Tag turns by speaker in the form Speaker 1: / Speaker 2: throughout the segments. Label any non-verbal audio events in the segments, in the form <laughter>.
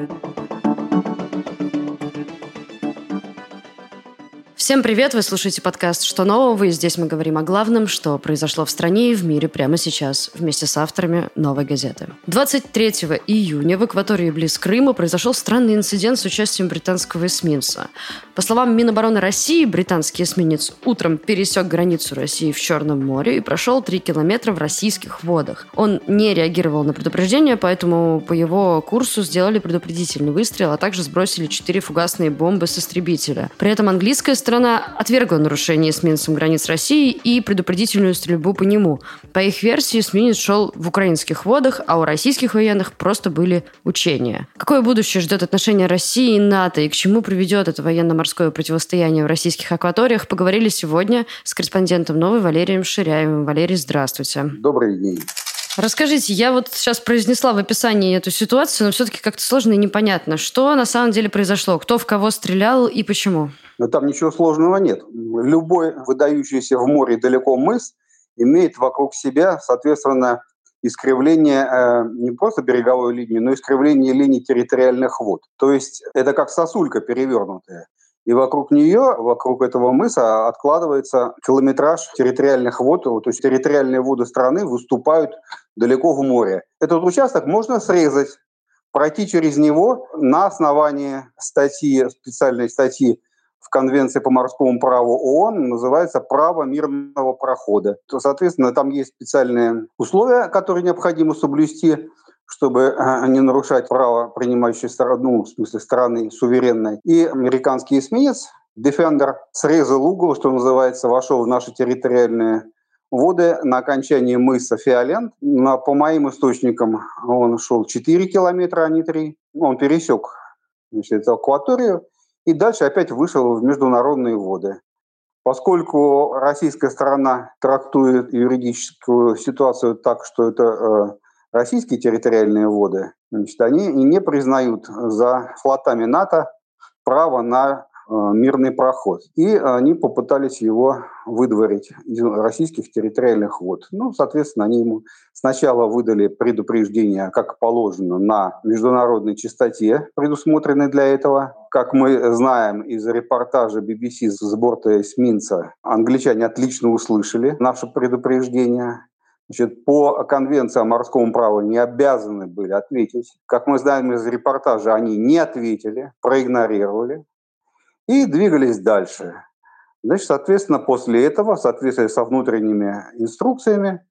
Speaker 1: Thank you. Всем привет! Вы слушаете подкаст «Что нового?» и здесь мы говорим о главном, что произошло в стране и в мире прямо сейчас, вместе с авторами «Новой газеты». 23 июня в акватории близ Крыма произошел странный инцидент с участием британского эсминца. По словам Минобороны России, британский эсминец утром пересек границу России в Черном море и прошел 3 километра в российских водах. Он не реагировал на предупреждение, поэтому по его курсу сделали предупредительный выстрел, а также сбросили 4 фугасные бомбы с истребителя. При этом английская сторона Страна отвергла нарушение эсминцем границ России и предупредительную стрельбу по нему. По их версии, эсминец шел в украинских водах, а у российских военных просто были учения. Какое будущее ждет отношения России и НАТО, и к чему приведет это военно-морское противостояние в российских акваториях, поговорили сегодня с корреспондентом «Новой» Валерием Ширяевым. Валерий, здравствуйте.
Speaker 2: Добрый день.
Speaker 1: Расскажите, я вот сейчас произнесла в описании эту ситуацию, но все-таки как-то сложно и непонятно. Что на самом деле произошло? Кто в кого стрелял и почему?
Speaker 2: Но там ничего сложного нет. Любой выдающийся в море далеко мыс имеет вокруг себя, соответственно, искривление э, не просто береговой линии, но искривление линий территориальных вод. То есть это как сосулька перевернутая. И вокруг нее, вокруг этого мыса откладывается километраж территориальных вод, то есть территориальные воды страны выступают далеко в море. Этот участок можно срезать, пройти через него на основании статьи, специальной статьи в Конвенции по морскому праву ООН называется «Право мирного прохода». То, соответственно, там есть специальные условия, которые необходимо соблюсти, чтобы э, не нарушать право принимающей стороны, ну, в смысле страны суверенной. И американский эсминец Defender срезал угол, что называется, вошел в наши территориальные воды на окончании мыса Фиолент. На, по моим источникам он шел 4 километра, а не 3. Он пересек значит, акваторию и дальше опять вышел в международные воды. Поскольку российская сторона трактует юридическую ситуацию так, что это э, российские территориальные воды, значит, они не признают за флотами НАТО право на мирный проход. И они попытались его выдворить из российских территориальных вод. Ну, соответственно, они ему сначала выдали предупреждение, как положено, на международной частоте, предусмотренной для этого. Как мы знаем из репортажа BBC с борта эсминца, англичане отлично услышали наше предупреждение. Значит, по конвенции о морском праве не обязаны были ответить. Как мы знаем из репортажа, они не ответили, проигнорировали и двигались дальше. Значит, соответственно, после этого, в соответствии со внутренними инструкциями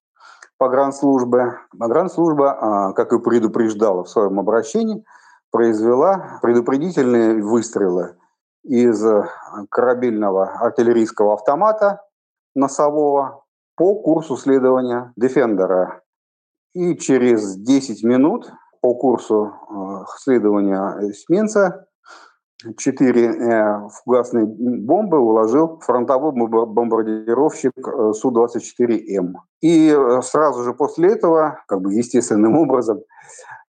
Speaker 2: погранслужбы, погранслужба, а, как и предупреждала в своем обращении, произвела предупредительные выстрелы из корабельного артиллерийского автомата носового по курсу следования «Дефендера». И через 10 минут по курсу а, следования эсминца четыре э, фугасные бомбы уложил фронтовой бомбардировщик э, Су-24М. И э, сразу же после этого, как бы естественным образом,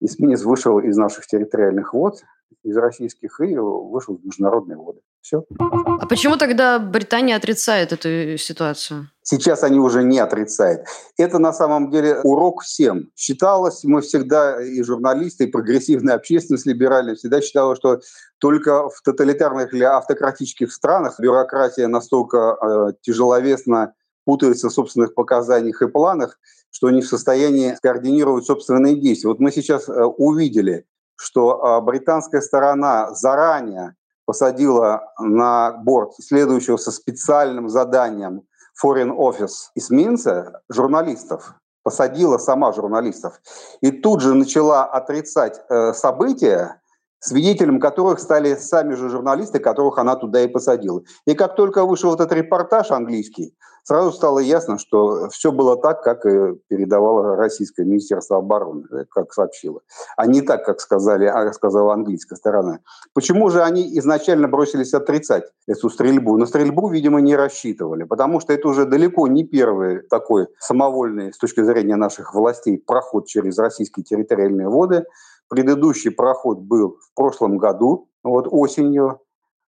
Speaker 2: эсминец вышел из наших территориальных вод, из российских, и вышел в международные воды. Все.
Speaker 1: А почему тогда Британия отрицает эту ситуацию?
Speaker 2: Сейчас они уже не отрицают. Это на самом деле урок всем. Считалось, мы всегда, и журналисты, и прогрессивная общественность либеральная, всегда считала, что только в тоталитарных или автократических странах бюрократия настолько э, тяжеловесно путается в собственных показаниях и планах, что не в состоянии координировать собственные действия. Вот мы сейчас э, увидели, что э, британская сторона заранее посадила на борт следующего со специальным заданием Foreign Office эсминца журналистов, посадила сама журналистов, и тут же начала отрицать э, события, свидетелем которых стали сами же журналисты, которых она туда и посадила. И как только вышел этот репортаж английский, сразу стало ясно, что все было так, как передавало российское Министерство обороны, как сообщило, а не так, как сказали, а сказала английская сторона. Почему же они изначально бросились отрицать эту стрельбу? На стрельбу, видимо, не рассчитывали, потому что это уже далеко не первый такой самовольный, с точки зрения наших властей, проход через российские территориальные воды – Предыдущий проход был в прошлом году, вот осенью,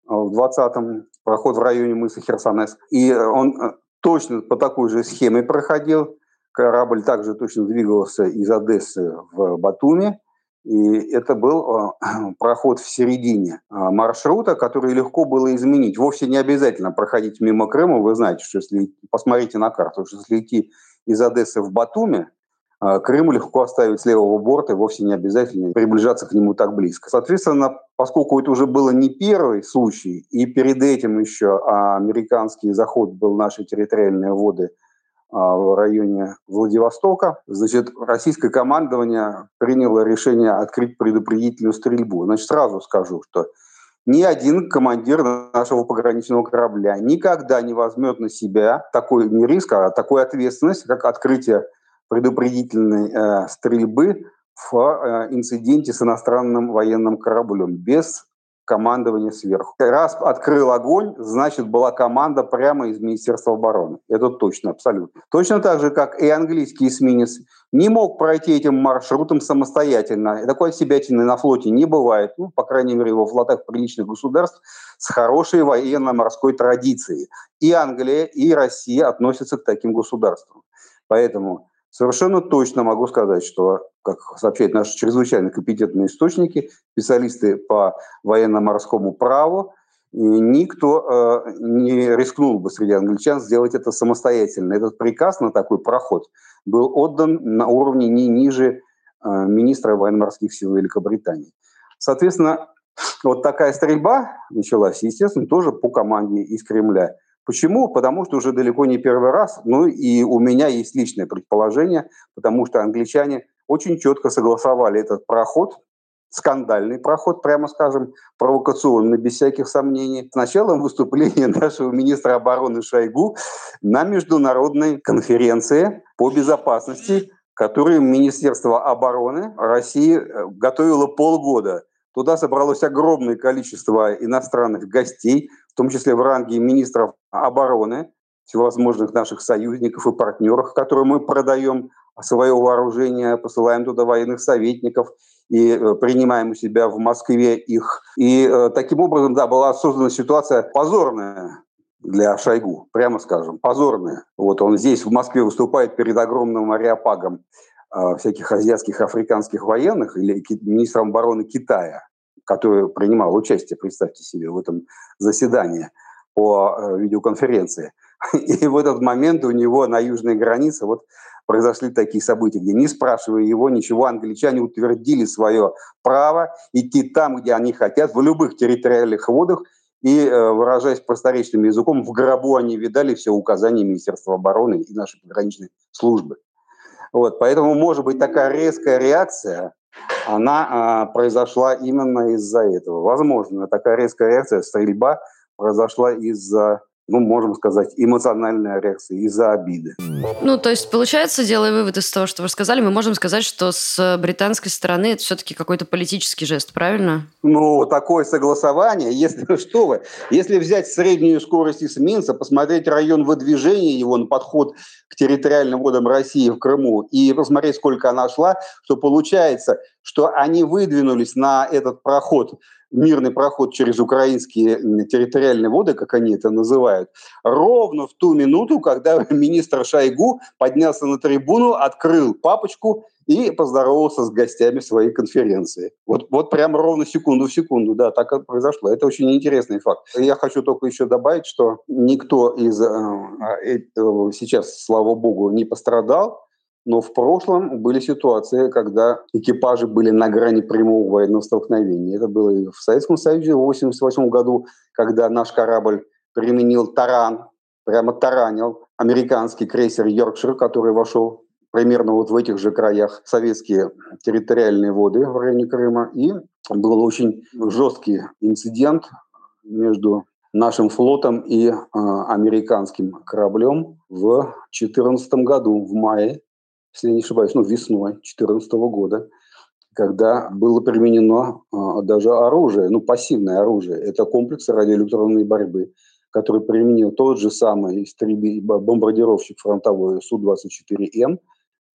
Speaker 2: э, в 20-м, проход в районе мыса Херсонес. И он э, точно по такой же схеме проходил. Корабль также точно двигался из Одессы в Батуми. И это был <clears throat> проход в середине маршрута, который легко было изменить. Вовсе не обязательно проходить мимо Крыма. Вы знаете, что если посмотрите на карту, что если идти из Одессы в Батуми, а, Крым легко оставить с левого борта, вовсе не обязательно приближаться к нему так близко. Соответственно, поскольку это уже было не первый случай, и перед этим еще американский заход был в наши территориальные воды а, в районе Владивостока, значит, российское командование приняло решение открыть предупредительную стрельбу. Значит, сразу скажу, что ни один командир нашего пограничного корабля никогда не возьмет на себя такой не риск, а такую ответственность, как открытие предупредительной э, стрельбы в э, инциденте с иностранным военным кораблем без командования сверху. Раз открыл огонь, значит, была команда прямо из Министерства обороны. Это точно, абсолютно. Точно так же, как и английский эсминец не мог пройти этим маршрутом самостоятельно. Такой себятины на флоте не бывает. Ну, по крайней мере, во флотах приличных государств с хорошей военно-морской традицией. И Англия, и Россия относятся к таким государствам. Поэтому Совершенно точно могу сказать, что, как сообщают наши чрезвычайно компетентные источники, специалисты по военно-морскому праву, никто э, не рискнул бы среди англичан сделать это самостоятельно. Этот приказ на такой проход был отдан на уровне не ниже э, министра военно-морских сил Великобритании. Соответственно, вот такая стрельба началась, естественно, тоже по команде из Кремля. Почему? Потому что уже далеко не первый раз, ну и у меня есть личное предположение, потому что англичане очень четко согласовали этот проход, скандальный проход, прямо скажем, провокационный, без всяких сомнений, с началом выступления <laughs> нашего министра обороны Шойгу на международной конференции по безопасности, которую Министерство обороны России э, готовило полгода. Туда собралось огромное количество иностранных гостей, в том числе в ранге министров обороны, всевозможных наших союзников и партнеров, которым мы продаем свое вооружение, посылаем туда военных советников и э, принимаем у себя в Москве их. И э, таким образом, да, была создана ситуация позорная для Шойгу, прямо скажем, позорная. Вот он здесь, в Москве, выступает перед огромным ареопагом э, всяких азиатских, африканских военных или министром обороны Китая который принимал участие, представьте себе, в этом заседании по видеоконференции. <laughs> И в этот момент у него на южной границе вот произошли такие события, где не спрашивая его ничего, англичане утвердили свое право идти там, где они хотят, в любых территориальных водах, и, э, выражаясь просторечным языком, в гробу они видали все указания Министерства обороны и нашей пограничной службы. Вот, поэтому, может быть, такая резкая реакция она а, произошла именно из-за этого. Возможно, такая резкая реакция, стрельба произошла из-за ну, можем сказать, эмоциональная реакция из-за обиды.
Speaker 1: Ну, то есть, получается, делая вывод из того, что вы сказали, мы можем сказать, что с британской стороны это все-таки какой-то политический жест, правильно?
Speaker 2: Ну, такое согласование, <laughs> если что вы, если взять среднюю скорость эсминца, посмотреть район выдвижения его на подход к территориальным водам России в Крыму и посмотреть, сколько она шла, то получается, что они выдвинулись на этот проход мирный проход через украинские территориальные воды, как они это называют, ровно в ту минуту, когда <laughs> министр Шойгу поднялся на трибуну, открыл папочку и поздоровался с гостями своей конференции. Вот, вот прям ровно секунду в секунду, да, так и произошло. Это очень интересный факт. Я хочу только еще добавить, что никто из э, э, сейчас, слава богу, не пострадал. Но в прошлом были ситуации, когда экипажи были на грани прямого военного столкновения. Это было и в Советском Союзе в 1988 году, когда наш корабль применил таран, прямо таранил американский крейсер «Йоркшир», который вошел примерно вот в этих же краях советские территориальные воды в районе Крыма. И был очень жесткий инцидент между нашим флотом и э, американским кораблем в 2014 году, в мае если я не ошибаюсь, ну, весной 2014 года, когда было применено а, даже оружие, ну, пассивное оружие. Это комплекс радиоэлектронной борьбы, который применил тот же самый истреби... бомбардировщик фронтовой Су-24М,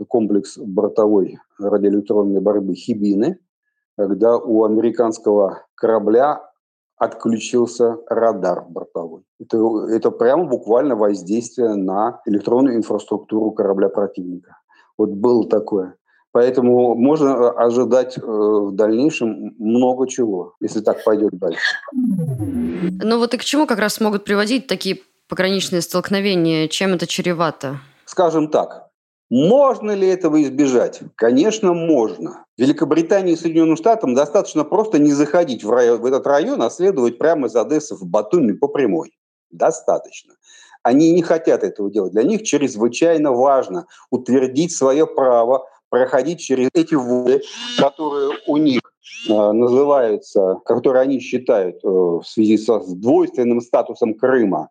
Speaker 2: комплекс бортовой радиоэлектронной борьбы «Хибины», когда у американского корабля отключился радар бортовой. Это, это прямо буквально воздействие на электронную инфраструктуру корабля противника. Вот было такое. Поэтому можно ожидать в дальнейшем много чего, если так пойдет дальше.
Speaker 1: Ну вот и к чему как раз могут приводить такие пограничные столкновения? Чем это чревато?
Speaker 2: Скажем так, можно ли этого избежать? Конечно, можно. Великобритании и Соединенным Штатам достаточно просто не заходить в, район, в этот район, а следовать прямо из Одессы в Батуми по прямой. Достаточно. Они не хотят этого делать. Для них чрезвычайно важно утвердить свое право проходить через эти воды, которые у них э, называются, которые они считают э, в связи со двойственным статусом Крыма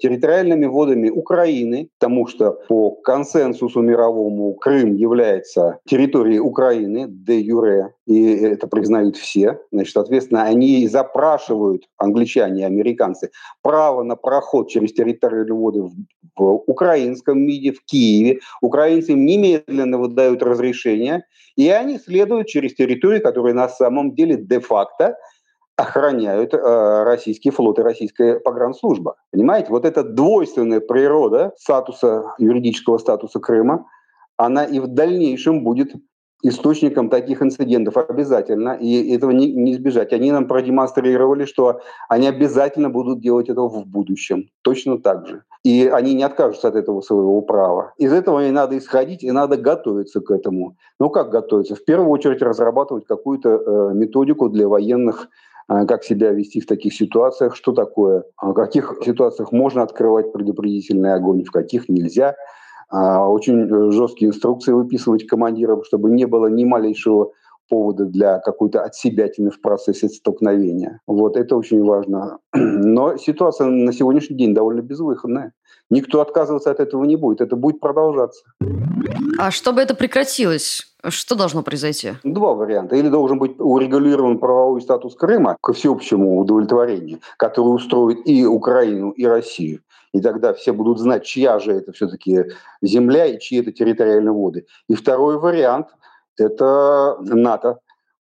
Speaker 2: территориальными водами Украины, потому что по консенсусу мировому Крым является территорией Украины де юре, и это признают все. Значит, соответственно, они запрашивают, англичане и американцы, право на проход через территориальные воды в, в украинском МИДе, в Киеве. Украинцы им немедленно выдают разрешение, и они следуют через территорию, которая на самом деле де-факто охраняют э, российский флот и российская погранслужба. Понимаете, вот эта двойственная природа статуса, юридического статуса Крыма, она и в дальнейшем будет источником таких инцидентов обязательно, и этого не, не избежать. Они нам продемонстрировали, что они обязательно будут делать это в будущем, точно так же. И они не откажутся от этого своего права. Из этого и надо исходить, и надо готовиться к этому. Ну как готовиться? В первую очередь разрабатывать какую-то э, методику для военных как себя вести в таких ситуациях, что такое, в каких ситуациях можно открывать предупредительный огонь, в каких нельзя. А, очень жесткие инструкции выписывать командирам, чтобы не было ни малейшего повода для какой-то отсебятины в процессе столкновения. Вот это очень важно. <clears throat> Но ситуация на сегодняшний день довольно безвыходная. Никто отказываться от этого не будет. Это будет продолжаться.
Speaker 1: А чтобы это прекратилось, что должно произойти?
Speaker 2: Два варианта. Или должен быть урегулирован правовой статус Крыма ко всеобщему удовлетворению, который устроит и Украину, и Россию. И тогда все будут знать, чья же это все-таки земля и чьи это территориальные воды. И второй вариант – это НАТО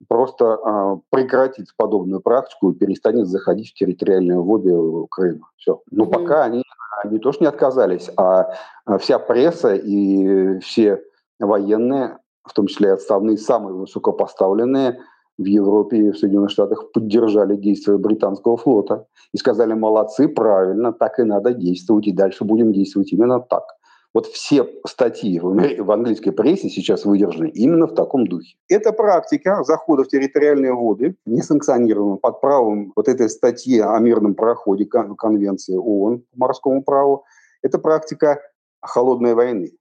Speaker 2: просто э, прекратит подобную практику и перестанет заходить в территориальные воды Крыма. Все. Но mm-hmm. пока они не то что не отказались, а вся пресса и все военные в том числе отставные, самые высокопоставленные в Европе и в Соединенных Штатах поддержали действия британского флота и сказали, молодцы, правильно, так и надо действовать, и дальше будем действовать именно так. Вот все статьи в английской прессе сейчас выдержаны именно в таком духе. Эта практика захода в территориальные воды не санкционирована под правом вот этой статьи о мирном проходе Конвенции ООН по морскому праву. Это практика холодной войны.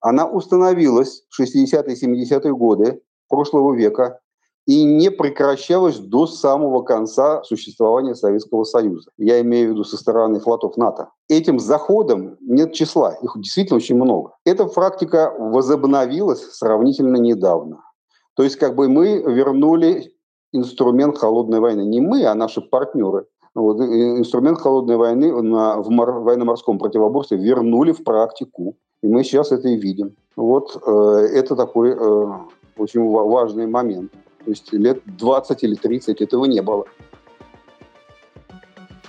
Speaker 2: Она установилась в 60-е 70-е годы прошлого века и не прекращалась до самого конца существования Советского Союза. Я имею в виду со стороны флотов НАТО. Этим заходом нет числа, их действительно очень много. Эта практика возобновилась сравнительно недавно. То есть как бы мы вернули инструмент холодной войны. Не мы, а наши партнеры. Вот, инструмент холодной войны на, в мор, военно-морском противоборстве вернули в практику. И мы сейчас это и видим. Вот э, это такой э, очень важный момент. То есть лет 20 или 30 этого не было.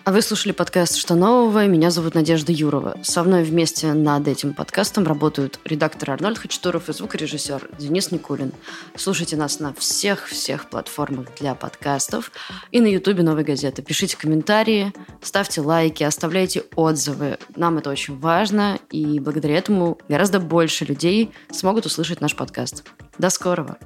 Speaker 1: А вы слушали подкаст «Что нового?» Меня зовут Надежда Юрова. Со мной вместе над этим подкастом работают редактор Арнольд Хачатуров и звукорежиссер Денис Никулин. Слушайте нас на всех-всех платформах для подкастов и на ютубе «Новой газеты». Пишите комментарии, ставьте лайки, оставляйте отзывы. Нам это очень важно, и благодаря этому гораздо больше людей смогут услышать наш подкаст. До скорого!